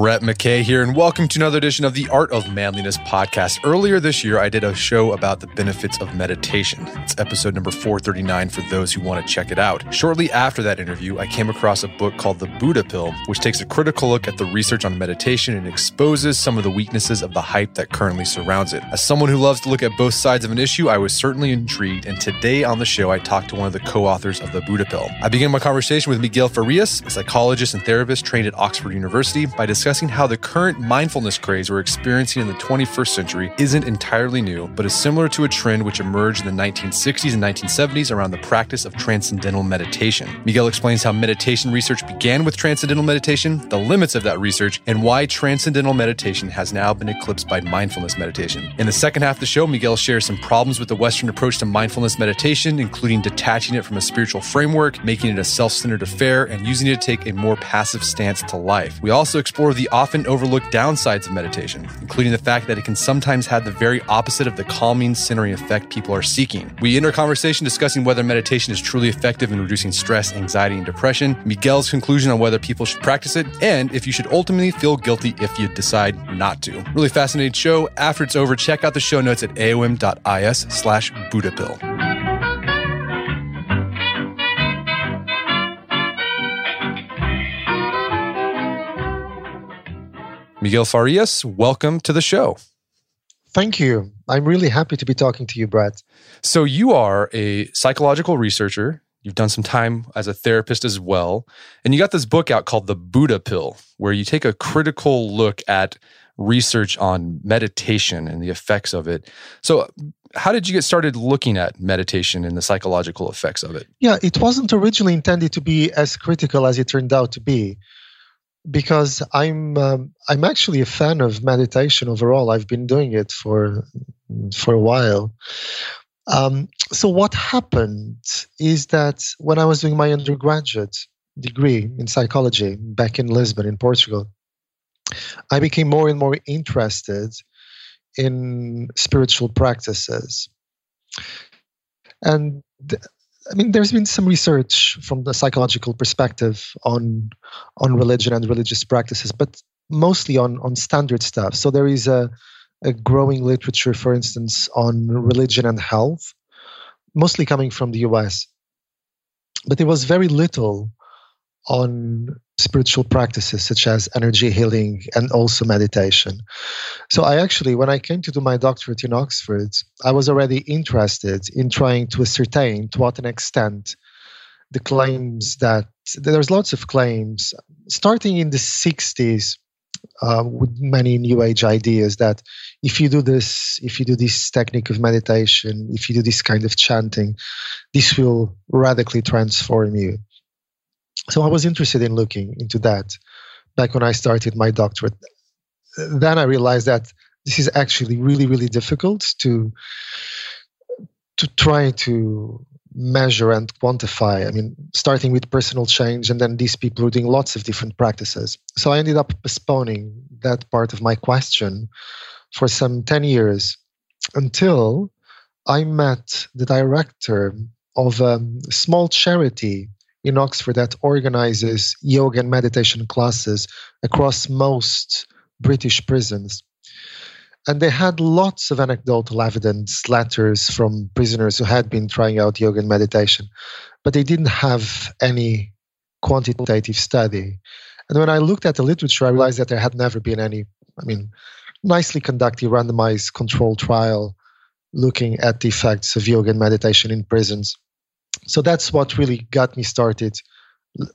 Brett McKay here, and welcome to another edition of the Art of Manliness podcast. Earlier this year, I did a show about the benefits of meditation. It's episode number 439 for those who want to check it out. Shortly after that interview, I came across a book called The Buddha Pill, which takes a critical look at the research on meditation and exposes some of the weaknesses of the hype that currently surrounds it. As someone who loves to look at both sides of an issue, I was certainly intrigued, and today on the show, I talked to one of the co authors of The Buddha Pill. I began my conversation with Miguel Farias, a psychologist and therapist trained at Oxford University, by discussing how the current mindfulness craze we're experiencing in the 21st century isn't entirely new, but is similar to a trend which emerged in the 1960s and 1970s around the practice of transcendental meditation. Miguel explains how meditation research began with transcendental meditation, the limits of that research, and why transcendental meditation has now been eclipsed by mindfulness meditation. In the second half of the show, Miguel shares some problems with the Western approach to mindfulness meditation, including detaching it from a spiritual framework, making it a self centered affair, and using it to take a more passive stance to life. We also explore the often overlooked downsides of meditation, including the fact that it can sometimes have the very opposite of the calming, centering effect people are seeking. We end our conversation discussing whether meditation is truly effective in reducing stress, anxiety, and depression, Miguel's conclusion on whether people should practice it, and if you should ultimately feel guilty if you decide not to. Really fascinating show. After it's over, check out the show notes at aom.is slash buddhapill. Miguel Farias, welcome to the show. Thank you. I'm really happy to be talking to you, Brad. So, you are a psychological researcher. You've done some time as a therapist as well. And you got this book out called The Buddha Pill, where you take a critical look at research on meditation and the effects of it. So, how did you get started looking at meditation and the psychological effects of it? Yeah, it wasn't originally intended to be as critical as it turned out to be because I'm um, I'm actually a fan of meditation overall. I've been doing it for for a while. Um, so what happened is that when I was doing my undergraduate degree in psychology back in Lisbon in Portugal, I became more and more interested in spiritual practices. And I mean, there's been some research from the psychological perspective on on religion and religious practices, but mostly on on standard stuff. So there is a a growing literature, for instance, on religion and health, mostly coming from the US. But there was very little on spiritual practices such as energy healing and also meditation. So I actually, when I came to do my doctorate in Oxford, I was already interested in trying to ascertain to what an extent the claims that there's lots of claims starting in the 60s uh, with many new age ideas that if you do this, if you do this technique of meditation, if you do this kind of chanting, this will radically transform you. So I was interested in looking into that back when I started my doctorate. Then I realized that this is actually really, really difficult to to try to measure and quantify. I mean, starting with personal change, and then these people are doing lots of different practices. So I ended up postponing that part of my question for some 10 years until I met the director of a small charity in Oxford that organizes yoga and meditation classes across most British prisons. And they had lots of anecdotal evidence, letters from prisoners who had been trying out yoga and meditation, but they didn't have any quantitative study. And when I looked at the literature, I realized that there had never been any, I mean, nicely conducted randomized control trial looking at the effects of yoga and meditation in prisons. So that's what really got me started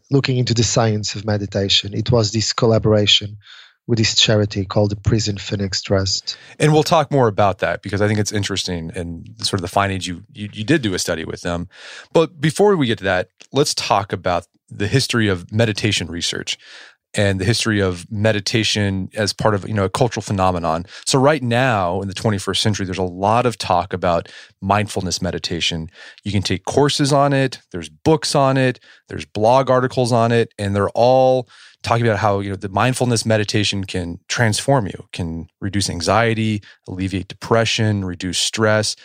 looking into the science of meditation. It was this collaboration with this charity called the Prison Phoenix Trust. And we'll talk more about that because I think it's interesting and sort of the findings you, you, you did do a study with them. But before we get to that, let's talk about the history of meditation research and the history of meditation as part of you know a cultural phenomenon. So right now in the 21st century there's a lot of talk about mindfulness meditation. You can take courses on it, there's books on it, there's blog articles on it and they're all talking about how you know the mindfulness meditation can transform you can reduce anxiety alleviate depression reduce stress.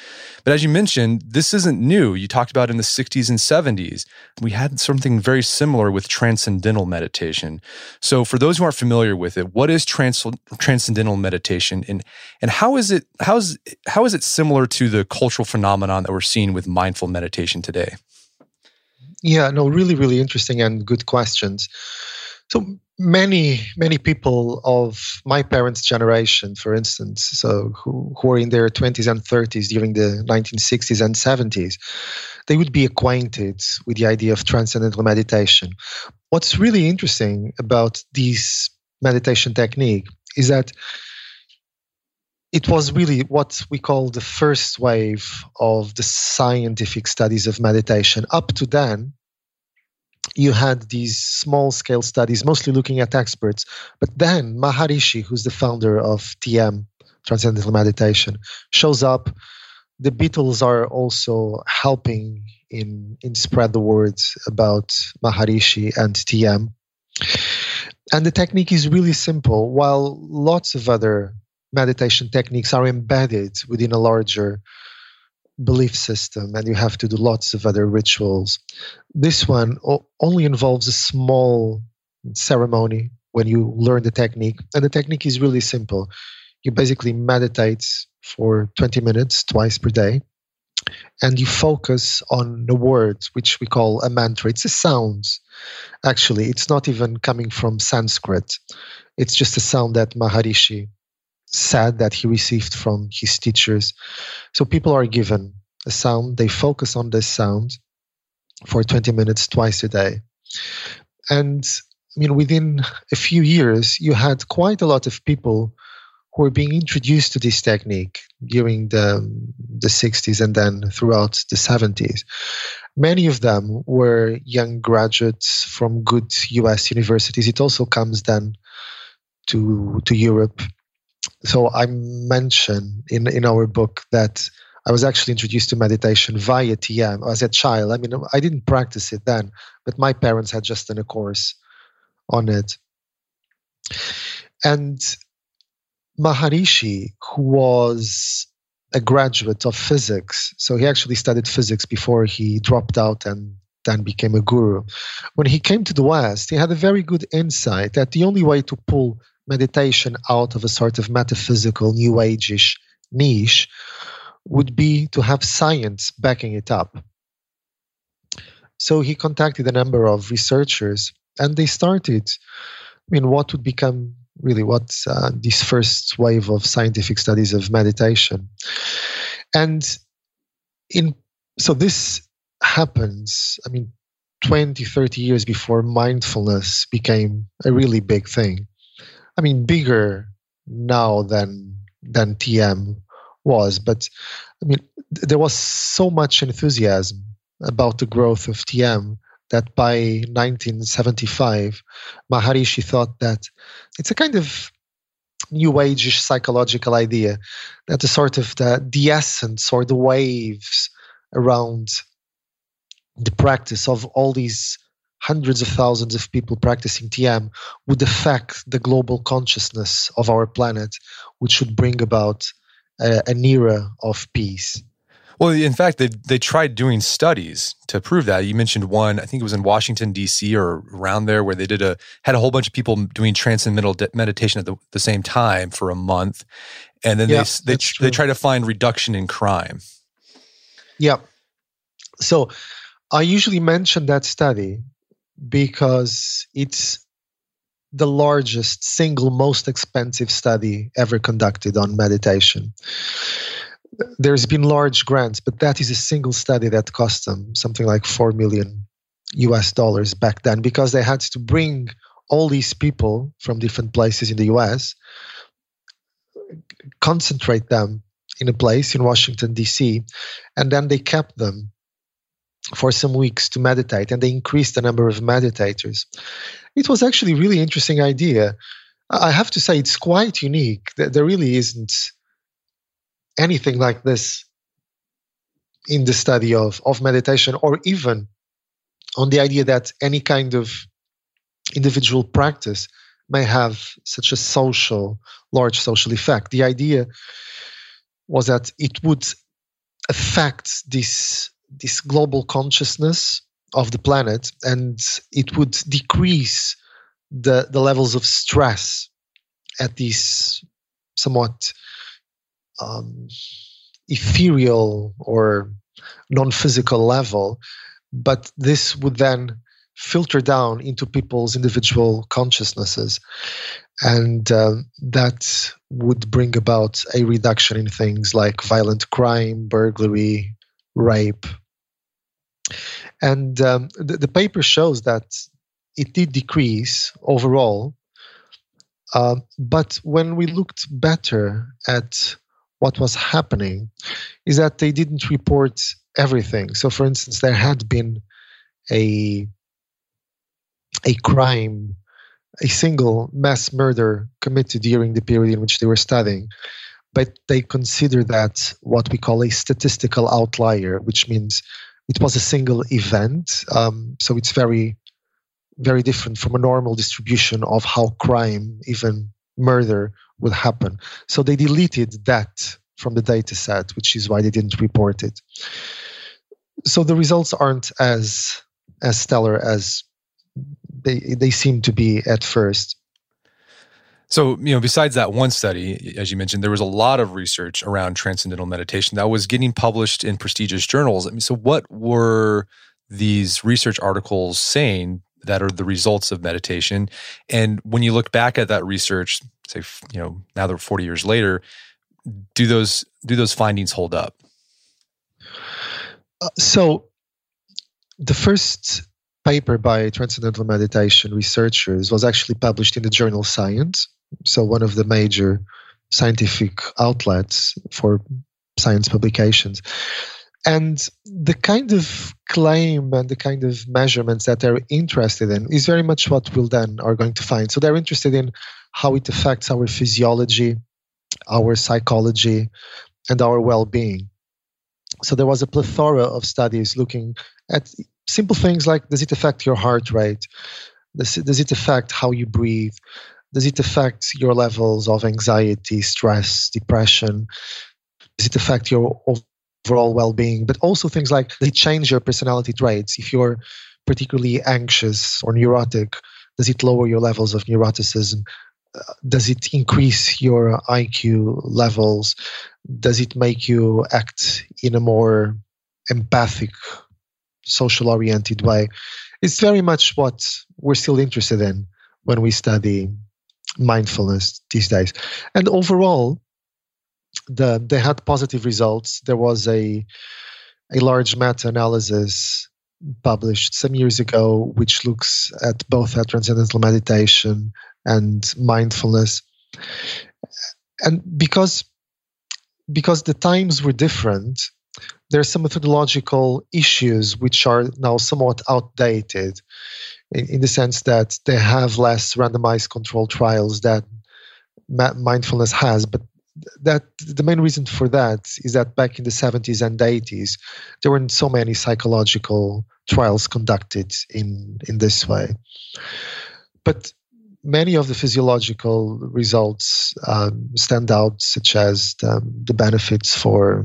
But as you mentioned this isn't new. You talked about in the 60s and 70s we had something very similar with transcendental meditation. So for those who aren't familiar with it what is trans- transcendental meditation and and how is it how is how is it similar to the cultural phenomenon that we're seeing with mindful meditation today? Yeah no really really interesting and good questions so many, many people of my parents' generation, for instance, so who, who were in their 20s and 30s during the 1960s and 70s, they would be acquainted with the idea of transcendental meditation. What's really interesting about this meditation technique is that it was really what we call the first wave of the scientific studies of meditation. Up to then, you had these small scale studies, mostly looking at experts. But then Maharishi, who's the founder of TM, Transcendental Meditation, shows up. The Beatles are also helping in, in spread the words about Maharishi and TM. And the technique is really simple. While lots of other meditation techniques are embedded within a larger belief system and you have to do lots of other rituals. This one only involves a small ceremony when you learn the technique. And the technique is really simple. You basically meditate for 20 minutes twice per day and you focus on the words which we call a mantra it's a sound actually it's not even coming from sanskrit it's just a sound that maharishi said that he received from his teachers. So people are given a sound, they focus on this sound for 20 minutes twice a day. And I mean, within a few years, you had quite a lot of people who were being introduced to this technique during the, the 60s and then throughout the 70s. Many of them were young graduates from good US universities. It also comes then to, to Europe so I mention in in our book that I was actually introduced to meditation via TM as a child. I mean, I didn't practice it then, but my parents had just done a course on it. And Maharishi, who was a graduate of physics, so he actually studied physics before he dropped out and then became a guru. When he came to the West, he had a very good insight that the only way to pull meditation out of a sort of metaphysical new ageish niche would be to have science backing it up. So he contacted a number of researchers and they started I mean what would become really what uh, this first wave of scientific studies of meditation. And in so this happens I mean 20 30 years before mindfulness became a really big thing I mean, bigger now than than TM was, but I mean, there was so much enthusiasm about the growth of TM that by 1975, Maharishi thought that it's a kind of new age psychological idea that the sort of the, the essence or the waves around the practice of all these hundreds of thousands of people practicing TM would affect the global consciousness of our planet, which would bring about a, an era of peace. Well, in fact, they they tried doing studies to prove that. You mentioned one, I think it was in Washington D.C. or around there, where they did a had a whole bunch of people doing transcendental meditation at the, the same time for a month, and then they they they try to find reduction in crime. Yeah. So I usually mention that study because it's the largest single most expensive study ever conducted on meditation there's been large grants, but that is a single study that cost them something like 4 million US dollars back then because they had to bring all these people from different places in the US, concentrate them in a place in Washington, D.C., and then they kept them for some weeks to meditate and they increased the number of meditators. It was actually a really interesting idea. I have to say, it's quite unique. There really isn't anything like this in the study of, of meditation or even on the idea that any kind of individual practice may have such a social, large social effect. The idea was that it would affect this, this global consciousness of the planet and it would decrease the, the levels of stress at these somewhat um, ethereal or non-physical level but this would then filter down into people's individual consciousnesses. And uh, that would bring about a reduction in things like violent crime burglary rape. And um, the, the, paper shows that it did decrease overall uh, but when we looked better at what was happening is that they didn't report everything. So, for instance, there had been a a crime, a single mass murder committed during the period in which they were studying, but they consider that what we call a statistical outlier, which means it was a single event. Um, so it's very, very different from a normal distribution of how crime, even murder, would happen. So they deleted that from the data set, which is why they didn't report it. So the results aren't as as stellar as they they seem to be at first. So, you know, besides that one study, as you mentioned, there was a lot of research around transcendental meditation that was getting published in prestigious journals. I mean, so what were these research articles saying that are the results of meditation? And when you look back at that research, say, you know, now they're 40 years later, do those do those findings hold up? Uh, so, the first paper by Transcendental Meditation researchers was actually published in the journal Science, so one of the major scientific outlets for science publications. And the kind of claim and the kind of measurements that they're interested in is very much what we'll then are going to find. So they're interested in how it affects our physiology, our psychology, and our well being. So there was a plethora of studies looking at simple things like does it affect your heart rate? Does it, does it affect how you breathe? Does it affect your levels of anxiety, stress, depression? Does it affect your overall well being? But also things like they change your personality traits. If you're particularly anxious or neurotic, does it lower your levels of neuroticism? Uh, does it increase your IQ levels? Does it make you act in a more empathic, social oriented way? It's very much what we're still interested in when we study mindfulness these days. And overall, the, they had positive results. There was a a large meta-analysis published some years ago, which looks at both at transcendental meditation and mindfulness. And because because the times were different, there are some methodological issues which are now somewhat outdated in, in the sense that they have less randomized controlled trials that mindfulness has. But that the main reason for that is that back in the 70s and 80s, there weren't so many psychological trials conducted in in this way. But many of the physiological results um, stand out, such as the, the benefits for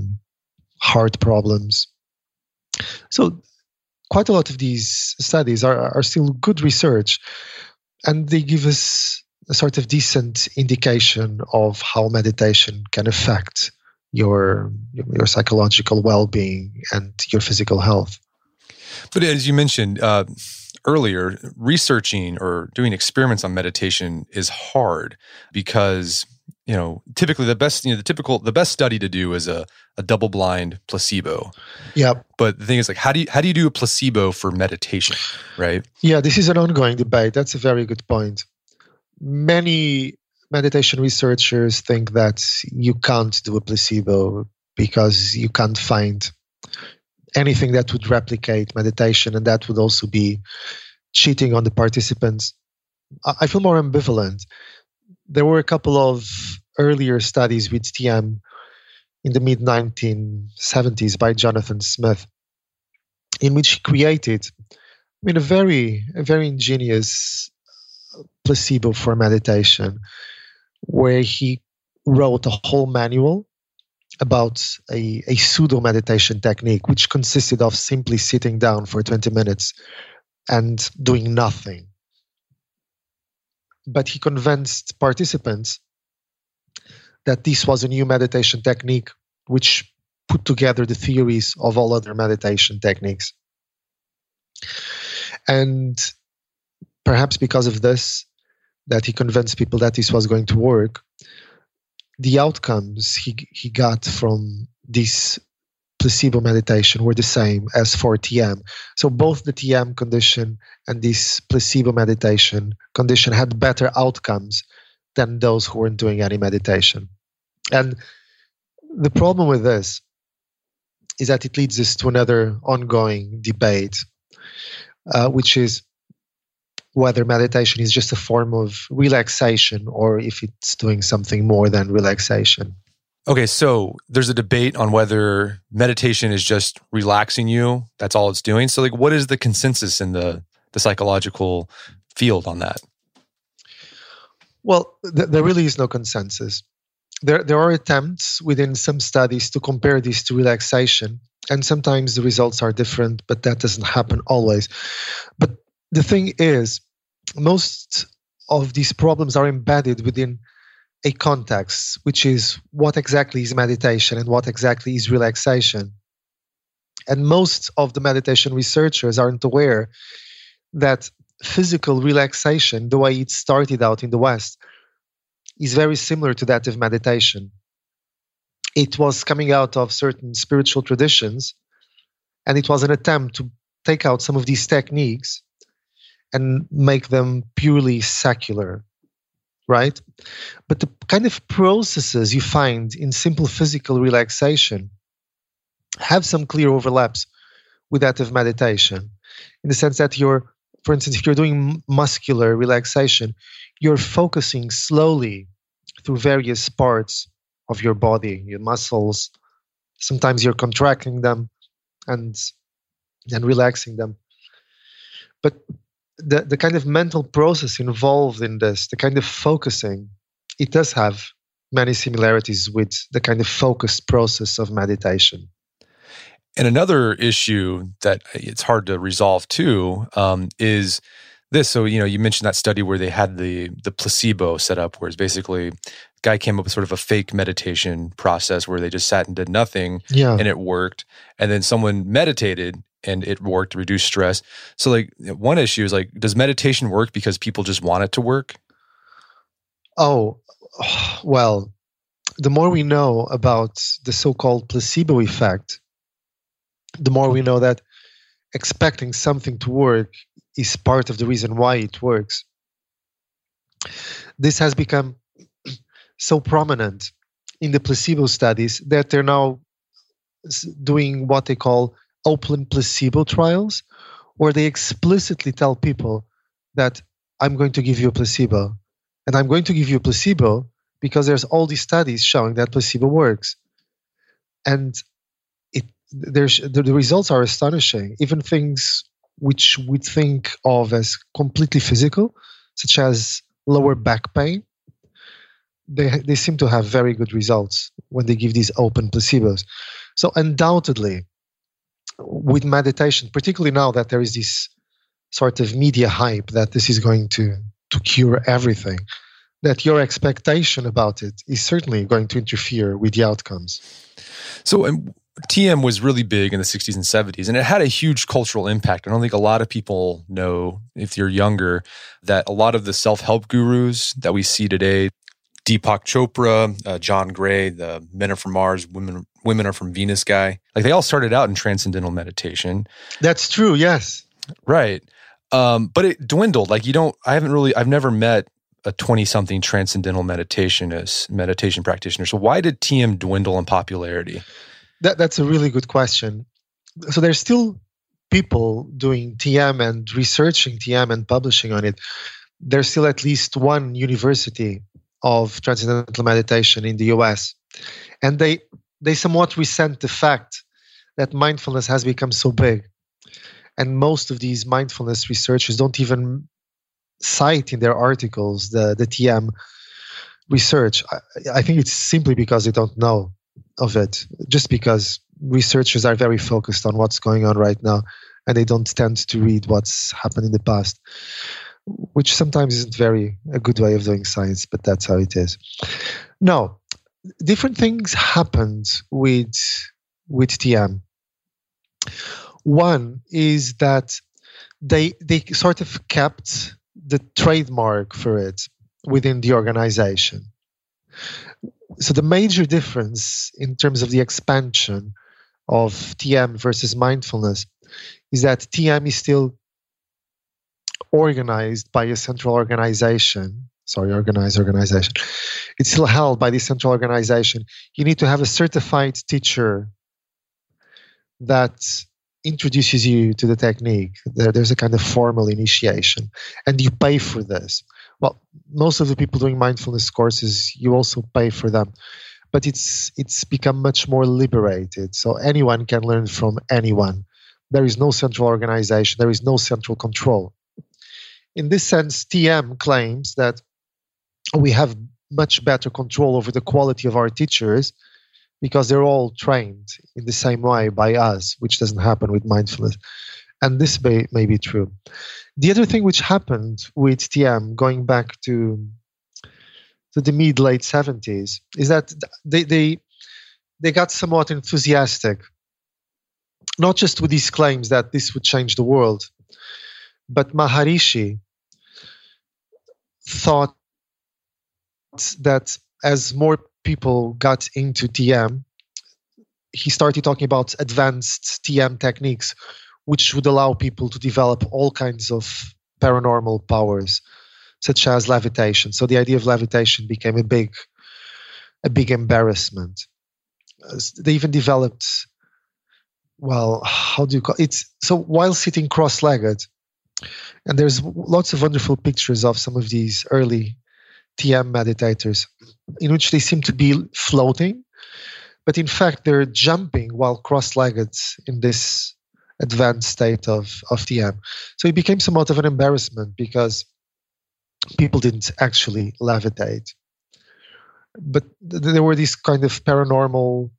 heart problems. So, quite a lot of these studies are, are still good research, and they give us a sort of decent indication of how meditation can affect your your psychological well-being and your physical health. But as you mentioned uh, earlier, researching or doing experiments on meditation is hard because you know typically the best you know the typical the best study to do is a, a double blind placebo. Yep. But the thing is like how do you how do you do a placebo for meditation right? Yeah this is an ongoing debate. That's a very good point. Many meditation researchers think that you can't do a placebo because you can't find anything that would replicate meditation and that would also be cheating on the participants. I feel more ambivalent there were a couple of earlier studies with tm in the mid 1970s by jonathan smith in which he created i mean a very a very ingenious placebo for meditation, where he wrote a whole manual about a, a pseudo meditation technique, which consisted of simply sitting down for 20 minutes and doing nothing. But he convinced participants that this was a new meditation technique which put together the theories of all other meditation techniques. And perhaps because of this, that he convinced people that this was going to work, the outcomes he, he got from this placebo meditation were the same as for TM. So both the TM condition and this placebo meditation condition had better outcomes than those who weren't doing any meditation. And the problem with this is that it leads us to another ongoing debate, uh, which is whether meditation is just a form of relaxation or if it's doing something more than relaxation. Okay, so there's a debate on whether meditation is just relaxing you. That's all it's doing. So, like, what is the consensus in the the psychological field on that? Well, th- there really is no consensus. There, there are attempts within some studies to compare this to relaxation, and sometimes the results are different, but that doesn't happen always. But the thing is, most of these problems are embedded within a context, which is what exactly is meditation and what exactly is relaxation. And most of the meditation researchers aren't aware that physical relaxation, the way it started out in the West, is very similar to that of meditation. It was coming out of certain spiritual traditions, and it was an attempt to take out some of these techniques and make them purely secular right? But the kind of processes you find in simple physical relaxation have some clear overlaps with that of meditation. In the sense that you're for instance if you're doing muscular relaxation you're focusing slowly through various parts of your body your muscles. Sometimes you're contracting them and then relaxing them. But the, the kind of mental process involved in this, the kind of focusing, it does have many similarities with the kind of focused process of meditation. And another issue that it's hard to resolve too um, is this. So you know, you mentioned that study where they had the the placebo set up, where it's basically guy came up with sort of a fake meditation process where they just sat and did nothing, yeah. and it worked. And then someone meditated and it worked to reduce stress. So like one issue is like, does meditation work because people just want it to work? Oh, well, the more we know about the so-called placebo effect, the more we know that expecting something to work is part of the reason why it works. This has become so prominent in the placebo studies that they're now doing what they call open placebo trials where they explicitly tell people that I'm going to give you a placebo. And I'm going to give you a placebo because there's all these studies showing that placebo works. And it there's the, the results are astonishing. Even things which we think of as completely physical, such as lower back pain, they they seem to have very good results when they give these open placebos. So, undoubtedly, with meditation, particularly now that there is this sort of media hype that this is going to, to cure everything, that your expectation about it is certainly going to interfere with the outcomes. So, um, TM was really big in the 60s and 70s, and it had a huge cultural impact. And I don't think a lot of people know, if you're younger, that a lot of the self help gurus that we see today, Deepak Chopra, uh, John Gray, the Men are from Mars, Women Women are from Venus guy, like they all started out in transcendental meditation. That's true. Yes. Right. Um, but it dwindled. Like you don't. I haven't really. I've never met a 20 something transcendental meditationist meditation practitioner. So why did TM dwindle in popularity? That, that's a really good question. So there's still people doing TM and researching TM and publishing on it. There's still at least one university of transcendental meditation in the US. And they they somewhat resent the fact that mindfulness has become so big. And most of these mindfulness researchers don't even cite in their articles the, the TM research. I, I think it's simply because they don't know of it, just because researchers are very focused on what's going on right now and they don't tend to read what's happened in the past, which sometimes isn't very a good way of doing science, but that's how it is. Now, different things happened with with TM. One is that they they sort of kept the trademark for it within the organization. So the major difference in terms of the expansion of TM versus mindfulness is that TM is still organized by a central organization. Sorry, organized organization. It's still held by the central organization. You need to have a certified teacher that introduces you to the technique. There, there's a kind of formal initiation, and you pay for this. Well, most of the people doing mindfulness courses, you also pay for them, but it's it's become much more liberated. So anyone can learn from anyone. There is no central organization. There is no central control. In this sense, TM claims that we have much better control over the quality of our teachers because they're all trained in the same way by us, which doesn't happen with mindfulness. And this may, may be true. The other thing which happened with TM, going back to to the mid late 70s, is that they, they they got somewhat enthusiastic, not just with these claims that this would change the world, but Maharishi thought that as more people got into TM, he started talking about advanced TM techniques, which would allow people to develop all kinds of paranormal powers, such as levitation. So the idea of levitation became a big, a big embarrassment. They even developed, well, how do you call it? So while sitting cross-legged, and there's lots of wonderful pictures of some of these early TM meditators in which they seem to be floating, but in fact they're jumping while cross-legged in this advanced state of, of TM. So it became somewhat of an embarrassment because people didn't actually levitate. But th- there were these kind of paranormal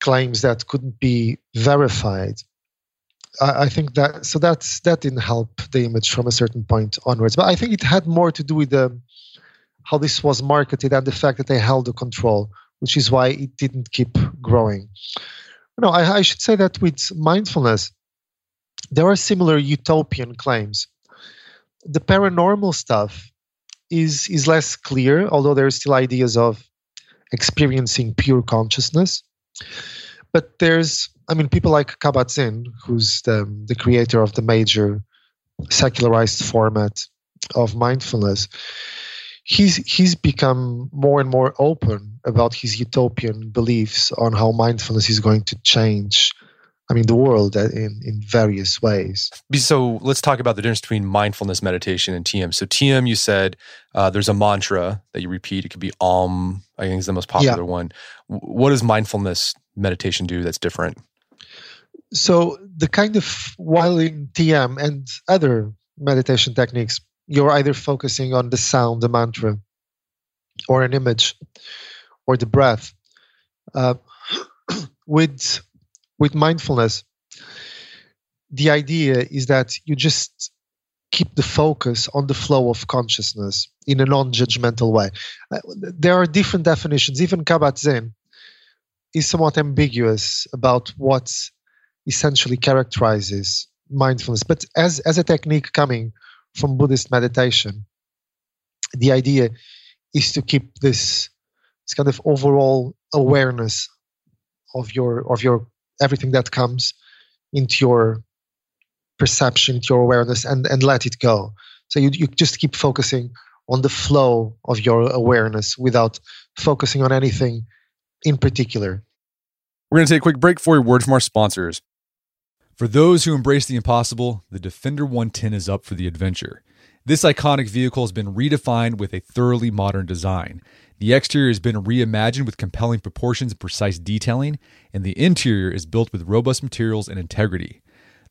claims that couldn't be verified. I, think that so that's that didn't help the image from a certain point onwards. But I think it had more to do with the how this was marketed and the fact that they held the control, which is why it didn't keep growing. No, I, I should say that with mindfulness, there are similar utopian claims. The paranormal stuff is is less clear, although there are still ideas of experiencing pure consciousness. But there's, I mean, people like Kabat-Zinn, who's the, the creator of the major secularized format of mindfulness he's he's become more and more open about his utopian beliefs on how mindfulness is going to change I mean, the world in, in various ways. So let's talk about the difference between mindfulness meditation and TM. So TM, you said uh, there's a mantra that you repeat. It could be Om. I think is the most popular yeah. one. What does mindfulness meditation do that's different? So the kind of while in TM and other meditation techniques, you're either focusing on the sound, the mantra, or an image, or the breath. Uh, with with mindfulness, the idea is that you just keep the focus on the flow of consciousness in a non-judgmental way. Uh, there are different definitions. Even Kabat-Zinn is somewhat ambiguous about what essentially characterizes mindfulness. But as as a technique coming from Buddhist meditation, the idea is to keep this, this kind of overall awareness of your of your everything that comes into your perception, into your awareness, and and let it go. So you you just keep focusing on the flow of your awareness without focusing on anything in particular. We're going to take a quick break for a word from our sponsors. For those who embrace the impossible, the Defender 110 is up for the adventure. This iconic vehicle has been redefined with a thoroughly modern design. The exterior has been reimagined with compelling proportions and precise detailing, and the interior is built with robust materials and integrity.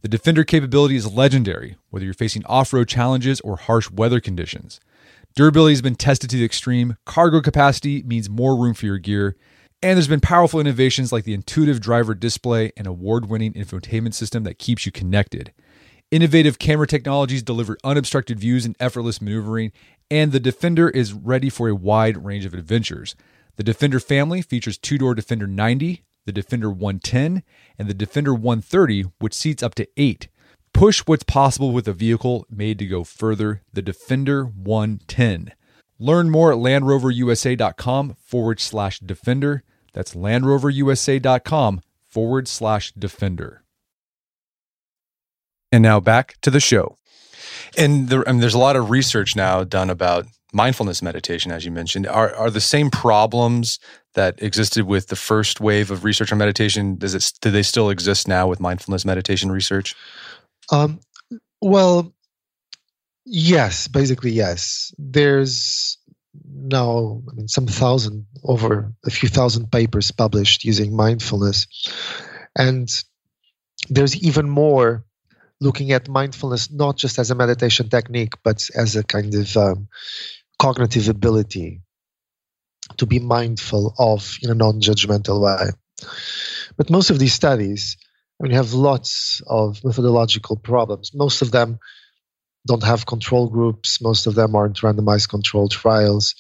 The Defender capability is legendary, whether you're facing off road challenges or harsh weather conditions. Durability has been tested to the extreme, cargo capacity means more room for your gear, and there's been powerful innovations like the intuitive driver display and award winning infotainment system that keeps you connected. Innovative camera technologies deliver unobstructed views and effortless maneuvering, and the Defender is ready for a wide range of adventures. The Defender family features two door Defender 90, the Defender 110, and the Defender 130, which seats up to eight. Push what's possible with a vehicle made to go further, the Defender 110. Learn more at LandRoverUSA.com forward slash Defender. That's LandRoverUSA.com forward slash Defender. And now back to the show. And mean, there's a lot of research now done about mindfulness meditation, as you mentioned. Are are the same problems that existed with the first wave of research on meditation? Does it do they still exist now with mindfulness meditation research? Um, well, yes, basically yes. There's now I mean some thousand over a few thousand papers published using mindfulness, and there's even more looking at mindfulness not just as a meditation technique, but as a kind of um, cognitive ability to be mindful of in a non judgmental way. But most of these studies, I mean, have lots of methodological problems. Most of them don't have control groups, most of them aren't randomized controlled trials.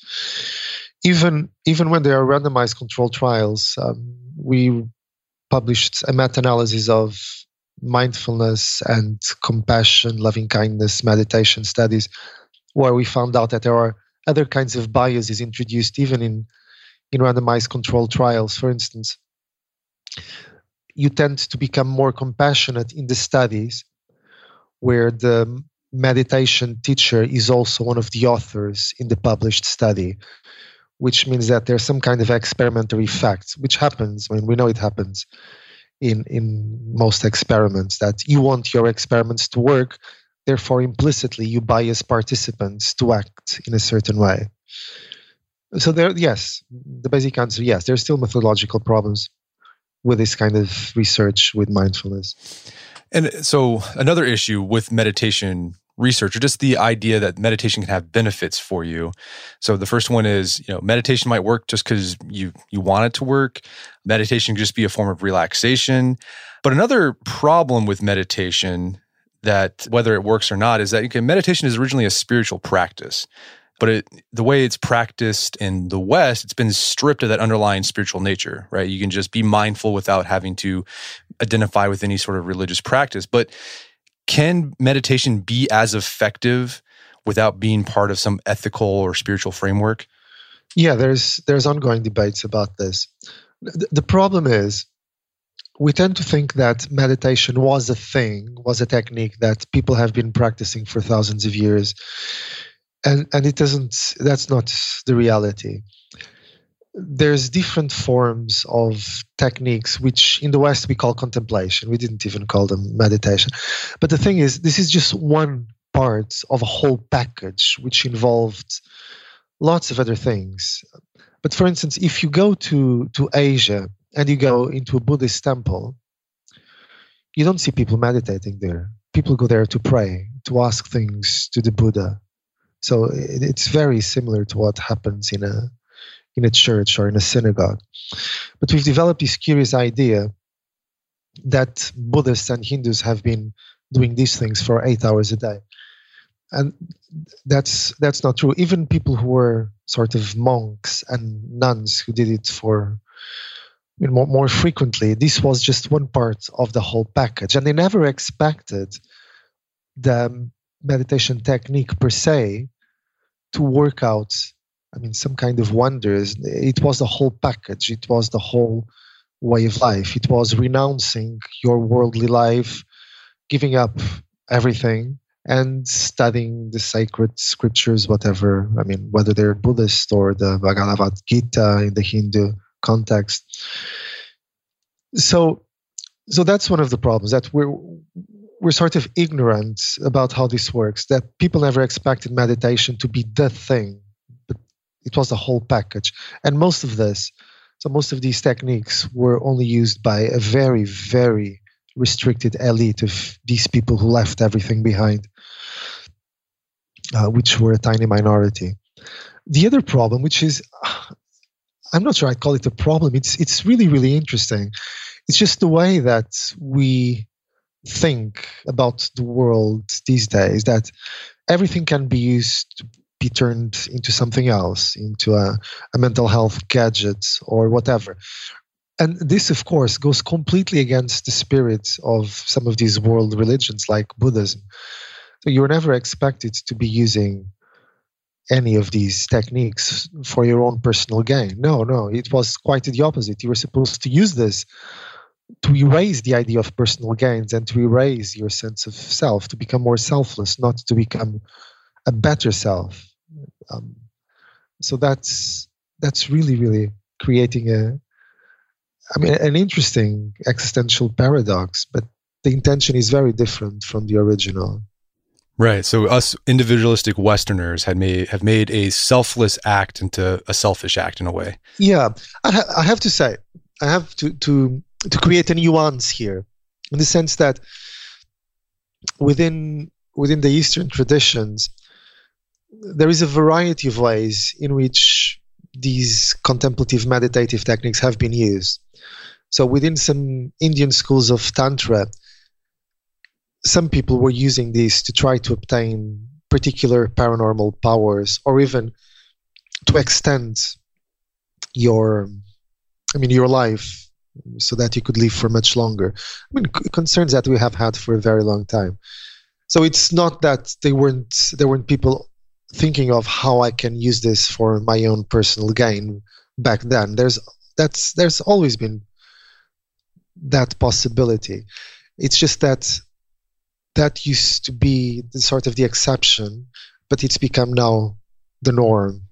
Even, even when they are randomized controlled trials, um, we published a meta analysis of mindfulness and compassion, loving kindness, meditation studies, where we found out that there are other kinds of biases introduced even in, in randomized controlled trials. For instance, you tend to become more compassionate in the studies where the meditation teacher is also one of the authors in the published study, which means that there's some kind of experimental effect, which happens. I mean, we know it happens in in most experiments that you want your experiments to work therefore implicitly you bias participants to act in a certain way so there yes the basic answer yes there's still methodological problems with this kind of research with mindfulness and so another issue with meditation research or just the idea that meditation can have benefits for you. So the first one is, you know, meditation might work just because you you want it to work. Meditation can just be a form of relaxation. But another problem with meditation that whether it works or not is that okay, meditation is originally a spiritual practice. But it, the way it's practiced in the West, it's been stripped of that underlying spiritual nature, right? You can just be mindful without having to identify with any sort of religious practice. But can meditation be as effective without being part of some ethical or spiritual framework? Yeah, there's there's ongoing debates about this. The, the problem is we tend to think that meditation was a thing, was a technique that people have been practicing for thousands of years. And and it doesn't that's not the reality. There's different forms of techniques which in the west we call contemplation. We didn't even call them meditation. But the thing is this is just one part of a whole package which involved lots of other things. But for instance if you go to to asia and you go into a buddhist temple you don't see people meditating there. People go there to pray to ask things to the buddha so it's very similar to what happens in a in a church or in a synagogue. But we've developed this curious idea that Buddhists and Hindus have been doing these things for eight hours a day. And that's that's not true. Even people who were sort of monks and nuns who did it for I mean, more, more frequently, this was just one part of the whole package. And they never expected the meditation technique per se to work out, I mean, some kind of wonders. It was the whole package, it was the whole way of life. It was renouncing your worldly life, giving up everything, and studying the sacred scriptures, whatever, I mean, whether they're Buddhist or the Bhagavad Gita in the Hindu context. So, so that's one of the problems that we're we're sort of ignorant about how this works. That people never expected meditation to be the thing, but it was the whole package. And most of this, so most of these techniques were only used by a very, very restricted elite of these people who left everything behind, uh, which were a tiny minority. The other problem, which is, I'm not sure I'd call it a problem. It's it's really really interesting. It's just the way that we think about the world these days that everything can be used to be turned into something else, into a, a mental health gadget or whatever. And this, of course, goes completely against the spirit of some of these world religions like Buddhism. So you're never expected to be using any of these techniques for your own personal gain. No, no, it was quite the opposite. You were supposed to use this to erase the idea of personal gains and to erase your sense of self, to become more selfless, not to become a better self. Um, so that's that's really, really creating a, I mean, an interesting existential paradox. But the intention is very different from the original. Right. So us individualistic Westerners had made have made a selfless act into a selfish act in a way. Yeah, I, ha- I have to say, I have to to to create a nuance here, in the sense that within within the Eastern traditions, there is a variety of ways in which these contemplative meditative techniques have been used. So within some Indian schools of Tantra, some people were using these to try to obtain particular paranormal powers or even to extend your I mean your life so that you could live for much longer. I mean concerns that we have had for a very long time. So it's not that they weren't there weren't people thinking of how I can use this for my own personal gain back then. There's that's there's always been that possibility. It's just that that used to be the sort of the exception, but it's become now the norm.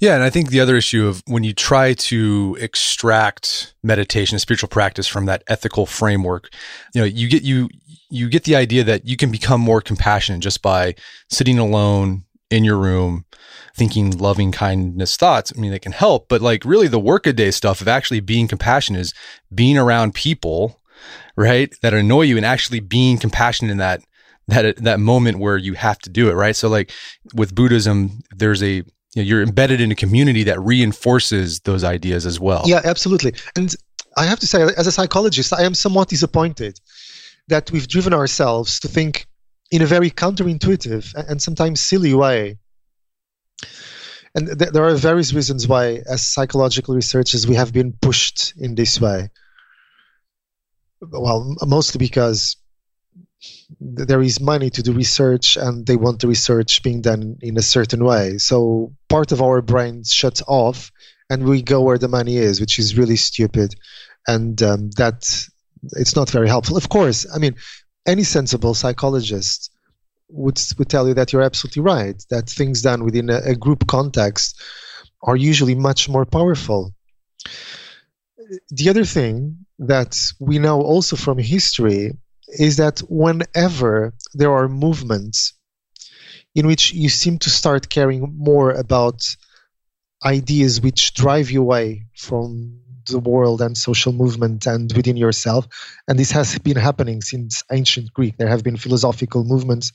Yeah, and I think the other issue of when you try to extract meditation, spiritual practice from that ethical framework, you know, you get you you get the idea that you can become more compassionate just by sitting alone in your room thinking loving kindness thoughts. I mean, they can help, but like really the workaday stuff of actually being compassionate is being around people right? That annoy you and actually being compassionate in that that that moment where you have to do it, right? So like with Buddhism, there's a you know, you're embedded in a community that reinforces those ideas as well. Yeah, absolutely. And I have to say, as a psychologist, I am somewhat disappointed that we've driven ourselves to think in a very counterintuitive and sometimes silly way. And th- there are various reasons why, as psychological researchers, we have been pushed in this way well, mostly because there is money to do research and they want the research being done in a certain way. So part of our brain shuts off and we go where the money is, which is really stupid. And um, that it's not very helpful. Of course, I mean, any sensible psychologist would, would tell you that you're absolutely right, that things done within a, a group context are usually much more powerful. The other thing that we know also from history is that whenever there are movements in which you seem to start caring more about ideas which drive you away from the world and social movement and within yourself. And this has been happening since ancient Greek. There have been philosophical movements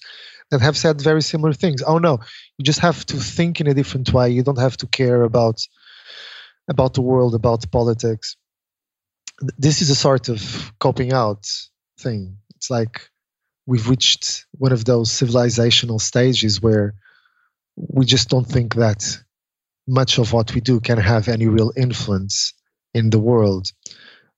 that have said very similar things. Oh no, you just have to think in a different way. You don't have to care about about the world, about politics. This is a sort of coping out thing. It's like we've reached one of those civilizational stages where we just don't think that much of what we do can have any real influence in the world.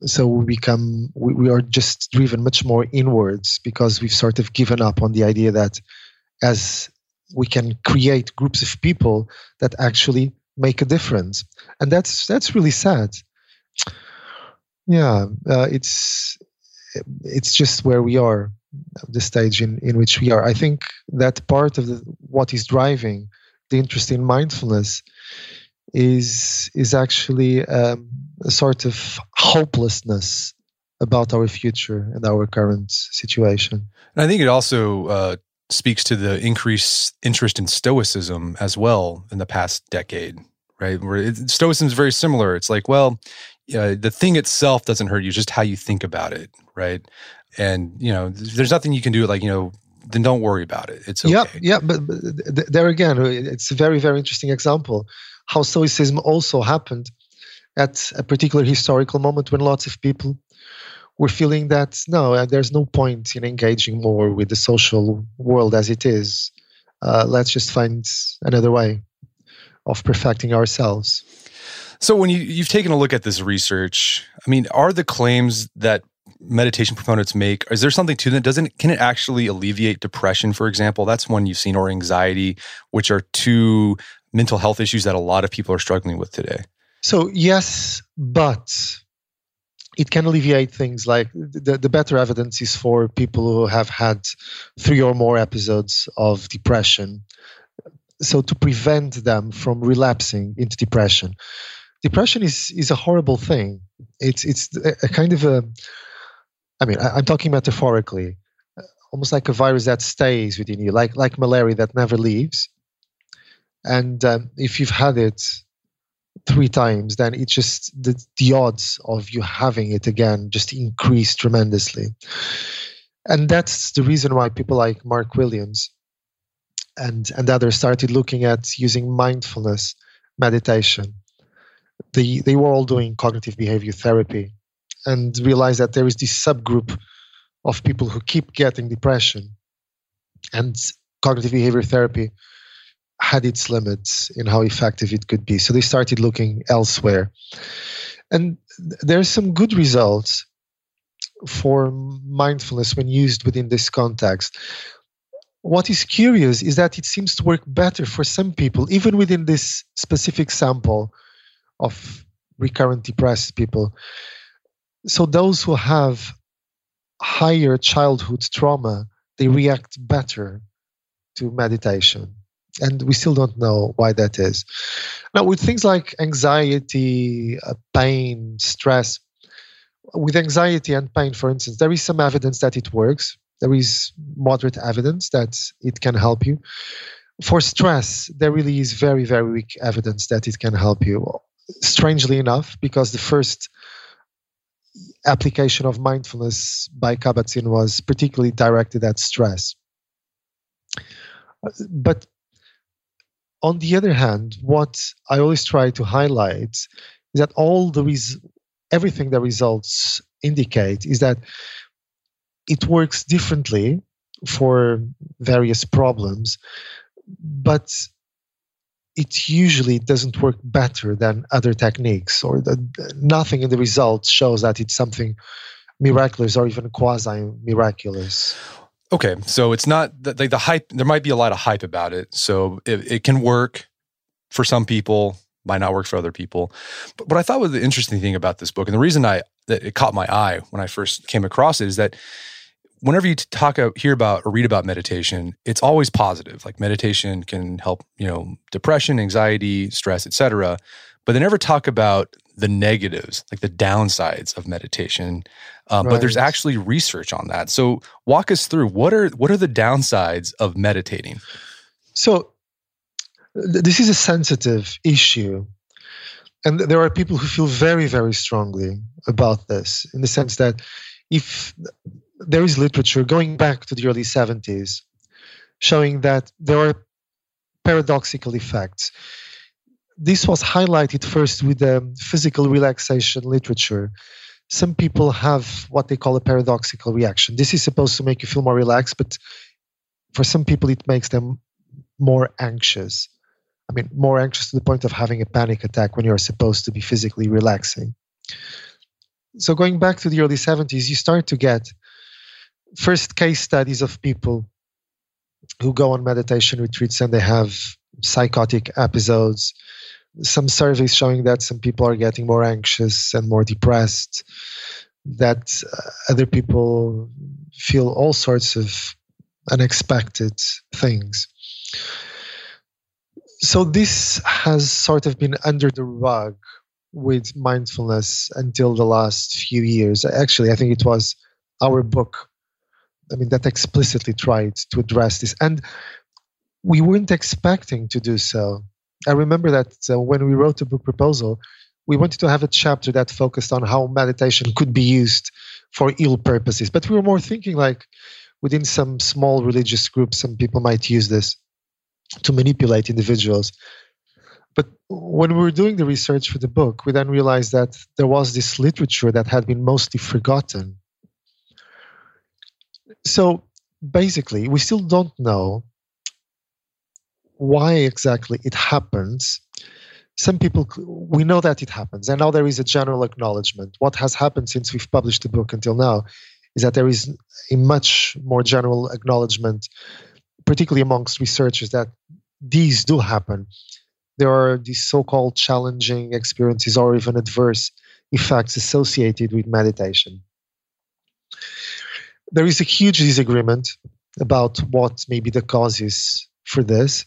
So we become, we, we are just driven much more inwards because we've sort of given up on the idea that as we can create groups of people that actually make a difference. And that's, that's really sad. Yeah, uh, it's, it's just where we are the stage in, in which we are. I think that part of the, what is driving the interest in mindfulness is is actually um, a sort of hopelessness about our future and our current situation. And I think it also uh, speaks to the increased interest in Stoicism as well in the past decade, right? Where it, Stoicism is very similar. It's like, well, uh, the thing itself doesn't hurt you, just how you think about it, right? And you know, there's nothing you can do. Like you know, then don't worry about it. It's okay. Yeah, yeah, but, but there again, it's a very, very interesting example how Stoicism also happened at a particular historical moment when lots of people were feeling that no, uh, there's no point in engaging more with the social world as it is. Uh, let's just find another way of perfecting ourselves. So, when you, you've taken a look at this research, I mean, are the claims that meditation proponents make is there something to that doesn't can it actually alleviate depression for example? That's one you've seen or anxiety which are two mental health issues that a lot of people are struggling with today. So yes but it can alleviate things like the, the better evidence is for people who have had three or more episodes of depression. So to prevent them from relapsing into depression depression is is a horrible thing it's it's a kind of a I mean, I, am talking metaphorically, almost like a virus that stays within you, like like malaria that never leaves. And um, if you've had it three times, then it just the, the odds of you having it again just increase tremendously. And that's the reason why people like Mark Williams and and others started looking at using mindfulness meditation. They they were all doing cognitive behavior therapy and realized that there is this subgroup of people who keep getting depression and cognitive behavior therapy had its limits in how effective it could be. So they started looking elsewhere. And there's some good results for mindfulness when used within this context. What is curious is that it seems to work better for some people even within this specific sample of recurrent depressed people. So those who have higher childhood trauma they react better to meditation. And we still don't know why that is. Now with things like anxiety uh, pain stress with anxiety and pain for instance there is some evidence that it works. There is moderate evidence that it can help you. For stress there really is very very weak evidence that it can help you strangely enough because the first application of mindfulness by Kabat-Zinn was particularly directed at stress. But on the other hand, what I always try to highlight is that all the res- everything the results indicate is that it works differently for various problems, but it usually doesn't work better than other techniques, or the, nothing in the results shows that it's something miraculous or even quasi miraculous. Okay, so it's not like the hype. There might be a lot of hype about it, so it, it can work for some people, might not work for other people. But what I thought was the interesting thing about this book, and the reason I that it caught my eye when I first came across it, is that whenever you talk hear about or read about meditation it's always positive. Like meditation can help you know depression anxiety stress etc but they never talk about the negatives like the downsides of meditation um, right. but there's actually research on that. So walk us through what are what are the downsides of meditating? So th- this is a sensitive issue and there are people who feel very very strongly about this in the sense that if there is literature going back to the early 70s showing that there are paradoxical effects. this was highlighted first with the physical relaxation literature. Some people have what they call a paradoxical reaction. This is supposed to make you feel more relaxed, but for some people, it makes them more anxious. I mean, more anxious to the point of having a panic attack when you're supposed to be physically relaxing. So, going back to the early 70s, you start to get first case studies of people who go on meditation retreats and they have psychotic episodes. Some surveys showing that some people are getting more anxious and more depressed, that uh, other people feel all sorts of unexpected things. So, this has sort of been under the rug with mindfulness until the last few years. Actually, I think it was our book I mean, that explicitly tried to address this. And we weren't expecting to do so. I remember that uh, when we wrote the book proposal, we wanted to have a chapter that focused on how meditation could be used for ill purposes. But we were more thinking like within some small religious groups, some people might use this to manipulate individuals. But when we were doing the research for the book, we then realized that there was this literature that had been mostly forgotten so basically, we still don't know why exactly it happens. Some people, we know that it happens, and now there is a general acknowledgement. What has happened since we've published the book until now is that there is a much more general acknowledgement, particularly amongst researchers, that these do happen. There are these so called challenging experiences or even adverse effects associated with meditation there is a huge disagreement about what maybe the cause is for this.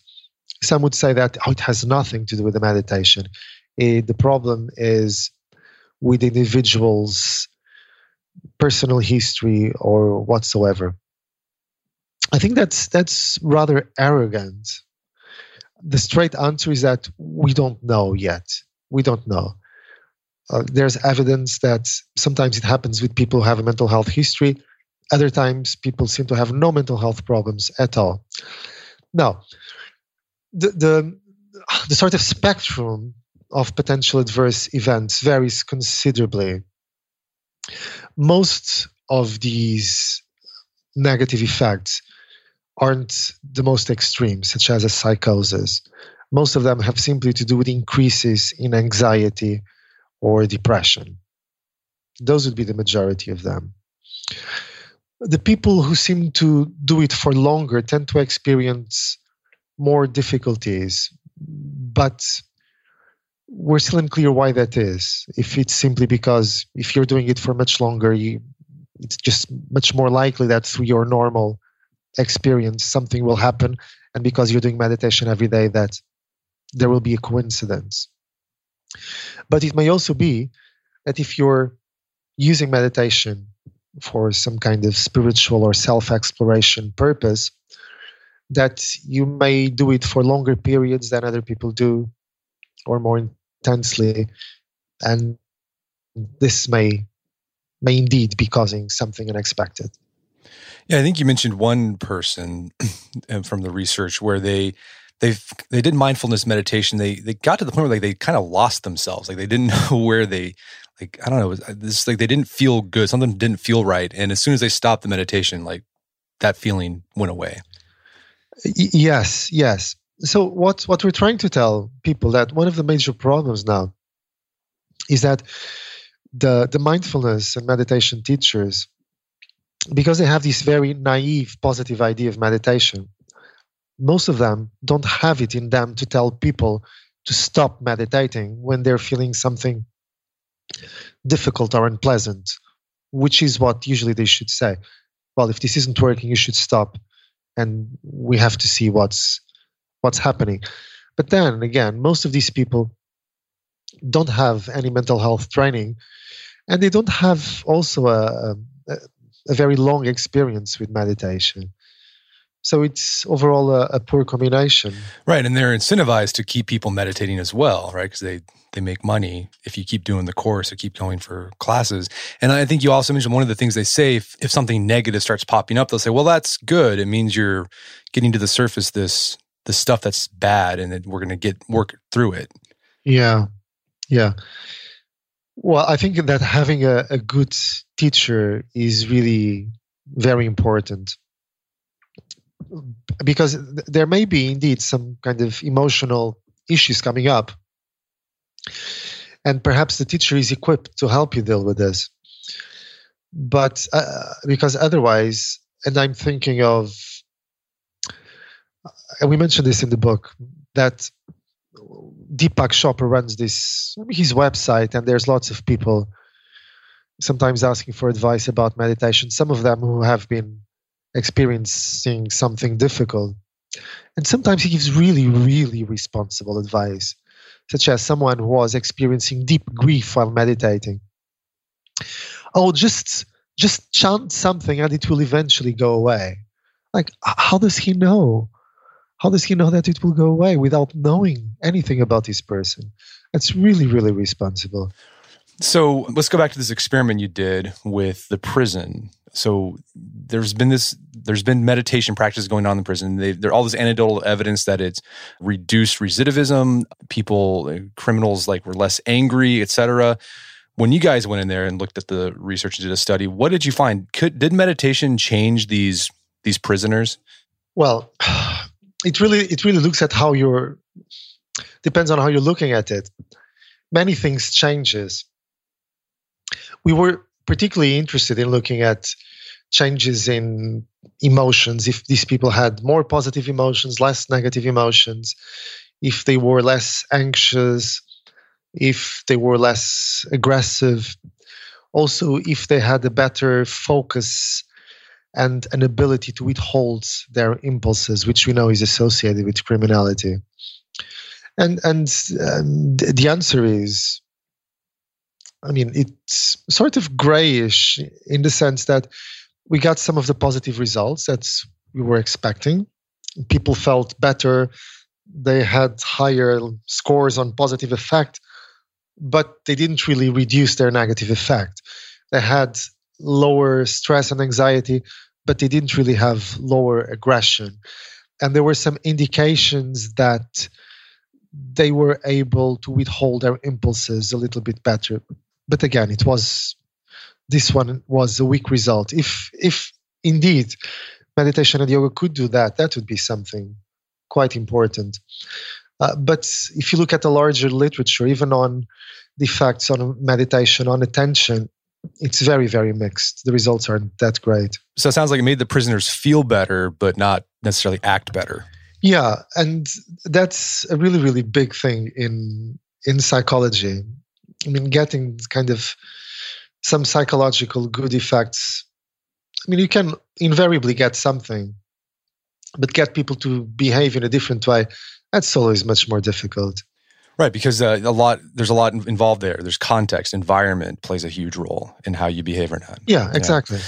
Some would say that oh, it has nothing to do with the meditation. It, the problem is with the individual's personal history or whatsoever. I think that's that's rather arrogant. The straight answer is that we don't know yet. We don't know. Uh, there's evidence that sometimes it happens with people who have a mental health history other times, people seem to have no mental health problems at all. Now, the, the, the sort of spectrum of potential adverse events varies considerably. Most of these negative effects aren't the most extreme, such as a psychosis. Most of them have simply to do with increases in anxiety or depression. Those would be the majority of them the people who seem to do it for longer tend to experience more difficulties, but we're still unclear why that is. If it's simply because if you're doing it for much longer, you, it's just much more likely that through your normal experience something will happen, and because you're doing meditation every day, that there will be a coincidence. But it may also be that if you're using meditation for some kind of spiritual or self exploration purpose, that you may do it for longer periods than other people do or more intensely. And this may may indeed be causing something unexpected. Yeah, I think you mentioned one person from the research where they they they did mindfulness meditation. They they got to the point where like they kind of lost themselves. Like they didn't know where they like I don't know, uh, this like they didn't feel good. Something didn't feel right, and as soon as they stopped the meditation, like that feeling went away. yes, yes. So what what we're trying to tell people that one of the major problems now is that the the mindfulness and meditation teachers because they have this very naive positive idea of meditation most of them don't have it in them to tell people to stop meditating when they're feeling something difficult or unpleasant, which is what usually they should say. Well, if this isn't working, you should stop, and we have to see what's what's happening. But then again, most of these people don't have any mental health training, and they don't have also a, a, a very long experience with meditation. So it's overall a, a, poor combination. Right, and they're incentivized to keep people meditating as well, right? Because they they make money if you keep doing the course or keep going for classes. And I think you also mentioned one of the things they say if, if something negative starts popping up, they'll say, "Well, that's good. It means you're getting to the surface this the stuff that's bad, and that we're going to get work through it." Yeah, yeah. Well, I think that having a, a good teacher is really very important because there may be indeed some kind of emotional issues coming up. And perhaps the teacher is equipped to help you deal with this. But uh, because otherwise and i'm thinking of and we mentioned this in the book that deepak chopra runs this his website and there's lots of people sometimes asking for advice about meditation some of them who have been experiencing something difficult and sometimes he gives really really responsible advice such as someone who was experiencing deep grief while meditating. Oh, just just chant something and it will eventually go away. Like, how does he know? How does he know that it will go away without knowing anything about this person? It's really, really responsible. So let's go back to this experiment you did with the prison so there's been this there's been meditation practice going on in prison. They, there all this anecdotal evidence that it's reduced recidivism people criminals like were less angry etc when you guys went in there and looked at the research and did a study what did you find? Could did meditation change these these prisoners? Well it really it really looks at how you're depends on how you're looking at it. Many things changes. We were particularly interested in looking at changes in emotions. If these people had more positive emotions less negative emotions if they were less anxious if they were less aggressive also if they had a better focus and an ability to withhold their impulses which we know is associated with criminality. And and, and the answer is I mean, it's sort of grayish in the sense that we got some of the positive results that we were expecting. People felt better. They had higher scores on positive effect, but they didn't really reduce their negative effect. They had lower stress and anxiety, but they didn't really have lower aggression. And there were some indications that they were able to withhold their impulses a little bit better but again, it was this one was a weak result. If if indeed meditation and yoga could do that, that would be something quite important. Uh, but if you look at the larger literature, even on the effects on meditation, on attention, it's very, very mixed. The results aren't that great. So it sounds like it made the prisoners feel better, but not necessarily act better. Yeah, and that's a really, really big thing in in psychology. I mean, getting kind of some psychological good effects. I mean, you can invariably get something, but get people to behave in a different way, that's always much more difficult. Right, because uh, a lot there's a lot involved there. There's context, environment plays a huge role in how you behave or not. Yeah, exactly.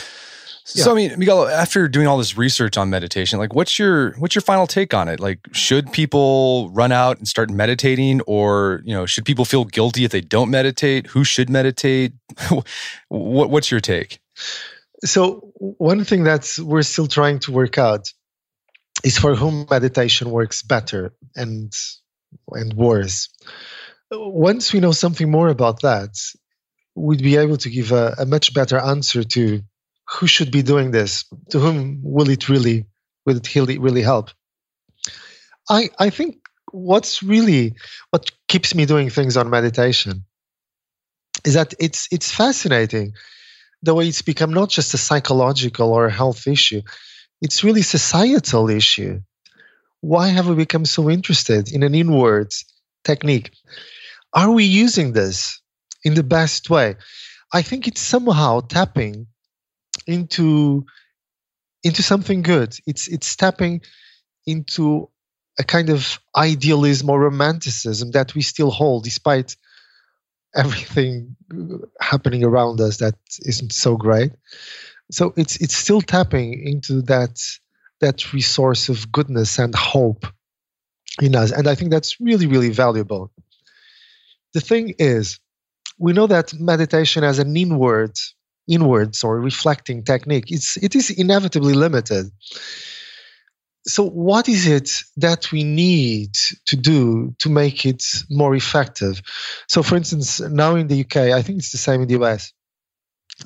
Yeah. So. I mean, Miguel, after doing all this research on meditation, like what's your what's your final take on it? Like should people run out and start meditating or, you know, should people feel guilty if they don't meditate? Who should meditate? what what's your take? So, one thing that we're still trying to work out is for whom meditation works better and and worse. Once we know something more about that, we'd be able to give a, a much better answer to who should be doing this? To whom will it really will it really help? I I think what's really what keeps me doing things on meditation is that it's it's fascinating the way it's become not just a psychological or a health issue it's really societal issue why have we become so interested in an inward technique are we using this in the best way i think it's somehow tapping into into something good. It's it's tapping into a kind of idealism or romanticism that we still hold despite everything happening around us that isn't so great. So it's it's still tapping into that that resource of goodness and hope in us. And I think that's really, really valuable. The thing is, we know that meditation as an inward inwards or reflecting technique, it's, it is inevitably limited. so what is it that we need to do to make it more effective? So for instance now in the uk i think it's the same in the us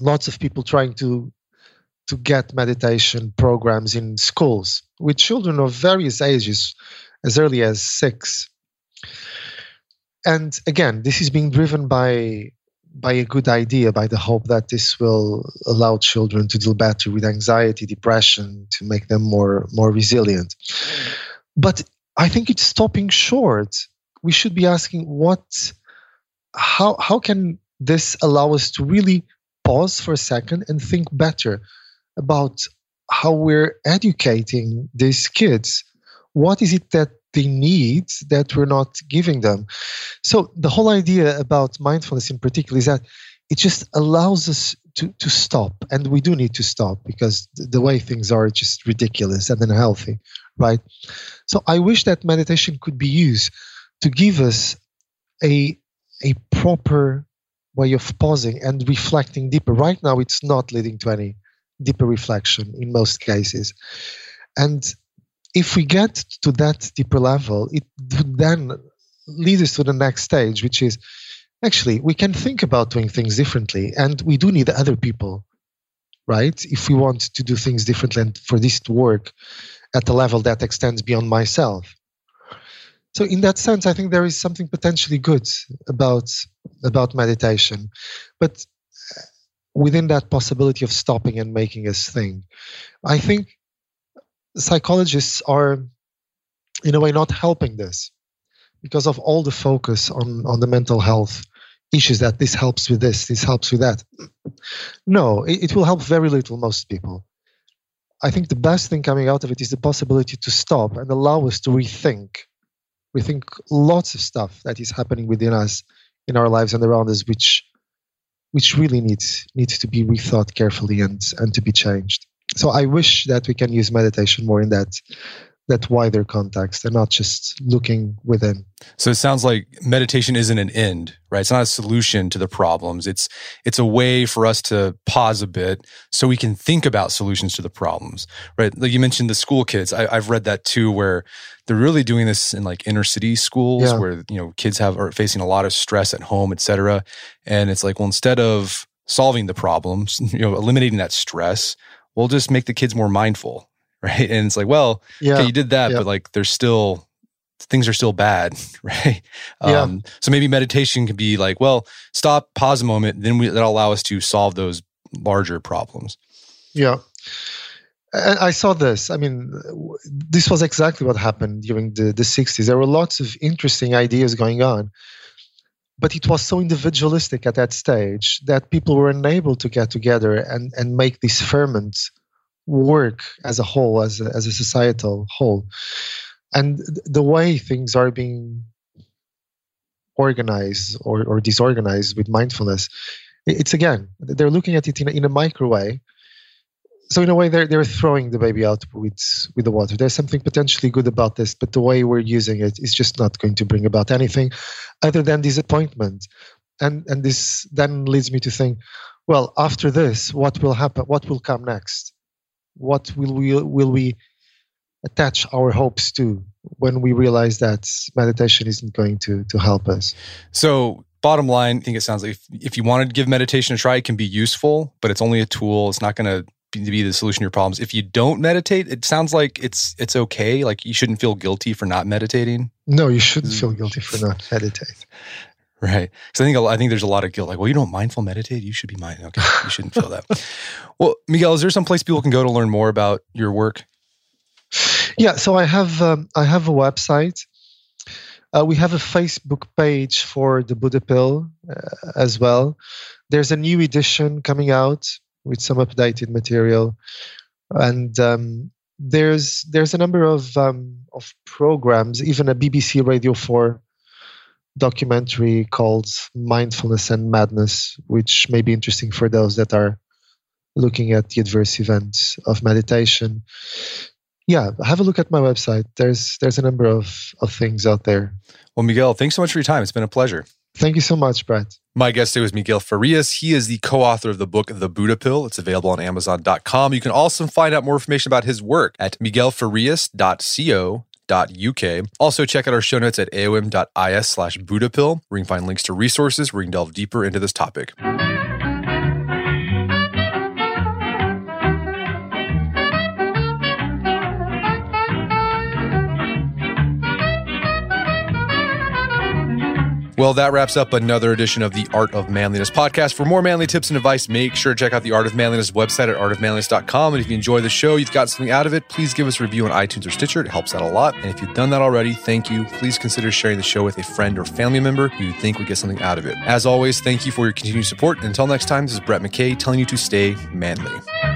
lots of people trying to to get meditation programs in schools with children of various ages as early as six. And again this is being driven by by a good idea, by the hope that this will allow children to deal better with anxiety, depression, to make them more more resilient. But I think it's stopping short. We should be asking what how how can this allow us to really pause for a second and think better about how we're educating these kids. What is it that they need that we're not giving them. So the whole idea about mindfulness in particular is that it just allows us to, to stop. And we do need to stop because the way things are just ridiculous and unhealthy, right? So I wish that meditation could be used to give us a, a proper way of pausing and reflecting deeper. Right now, it's not leading to any deeper reflection in most cases. And if we get to that deeper level, it would then lead us to the next stage, which is actually we can think about doing things differently, and we do need other people, right? If we want to do things differently and for this to work at a level that extends beyond myself. So in that sense, I think there is something potentially good about about meditation, but uh, within that possibility of stopping and making us think, I think psychologists are in a way not helping this because of all the focus on on the mental health issues that this helps with this this helps with that. No it, it will help very little most people. I think the best thing coming out of it is the possibility to stop and allow us to rethink. Rethink lots of stuff that is happening within us in our lives and around us which which really needs needs to be rethought carefully and and to be changed so I wish that we can use meditation more in that that wider context and not just looking within. So it sounds like meditation isn't an end, right? It's not a solution to the problems. It's it's a way for us to pause a bit so we can think about solutions to the problems, right? Like you mentioned the school kids. I, have read that too, where they're really doing this in like inner city schools yeah. where you know kids have are facing a lot of stress at home, et cetera. And it's like, well, instead of solving the problems, you know, eliminating that stress, we'll just make the kids more mindful, right? And it's like, well, yeah. okay, you did that, yeah. but like there's still things are still bad, right? Yeah. Um, so maybe meditation can be like, well, stop, pause a moment, then we, that'll allow us to solve those larger problems. Yeah. And I saw this. I mean, this was exactly what happened during the, the 60s. There were lots of interesting ideas going on, but it was so individualistic at that stage that people were unable to get together and, and make this ferment work as a whole, as a, as a societal whole. And the way things are being organized or, or disorganized with mindfulness, it's again, they're looking at it in a, in a micro way so in a way they're they're throwing the baby out with with the water. There's something potentially good about this but the way we're using it is just not going to bring about anything other than disappointment. And and this then leads me to think well after this what will happen what will come next? What will we will we attach our hopes to when we realize that meditation isn't going to to help us? So bottom line i think it sounds like if, if you want to give meditation a try it can be useful but it's only a tool. It's not going to to be the solution to your problems. If you don't meditate, it sounds like it's it's okay. Like you shouldn't feel guilty for not meditating. No, you shouldn't feel guilty for not meditating. Right. Because I think I think there's a lot of guilt. Like, well, you don't mindful meditate. You should be mindful. Okay, you shouldn't feel that. well, Miguel, is there some place people can go to learn more about your work? Yeah. So I have um, I have a website. Uh, we have a Facebook page for the Buddha Pill uh, as well. There's a new edition coming out with some updated material, and um, there's there's a number of um, of programs, even a BBC Radio Four documentary called Mindfulness and Madness, which may be interesting for those that are looking at the adverse events of meditation. Yeah, have a look at my website. There's there's a number of, of things out there. Well, Miguel, thanks so much for your time. It's been a pleasure. Thank you so much, Brett. My guest today was Miguel Farias. He is the co author of the book, The Buddha Pill. It's available on Amazon.com. You can also find out more information about his work at miguelfarias.co.uk. Also, check out our show notes at aom.is slash Buddha Pill, where you can find links to resources where you can delve deeper into this topic. Well, that wraps up another edition of the Art of Manliness podcast. For more manly tips and advice, make sure to check out the Art of Manliness website at artofmanliness.com. And if you enjoy the show, you've got something out of it, please give us a review on iTunes or Stitcher. It helps out a lot. And if you've done that already, thank you. Please consider sharing the show with a friend or family member who you think would get something out of it. As always, thank you for your continued support. And until next time, this is Brett McKay telling you to stay manly.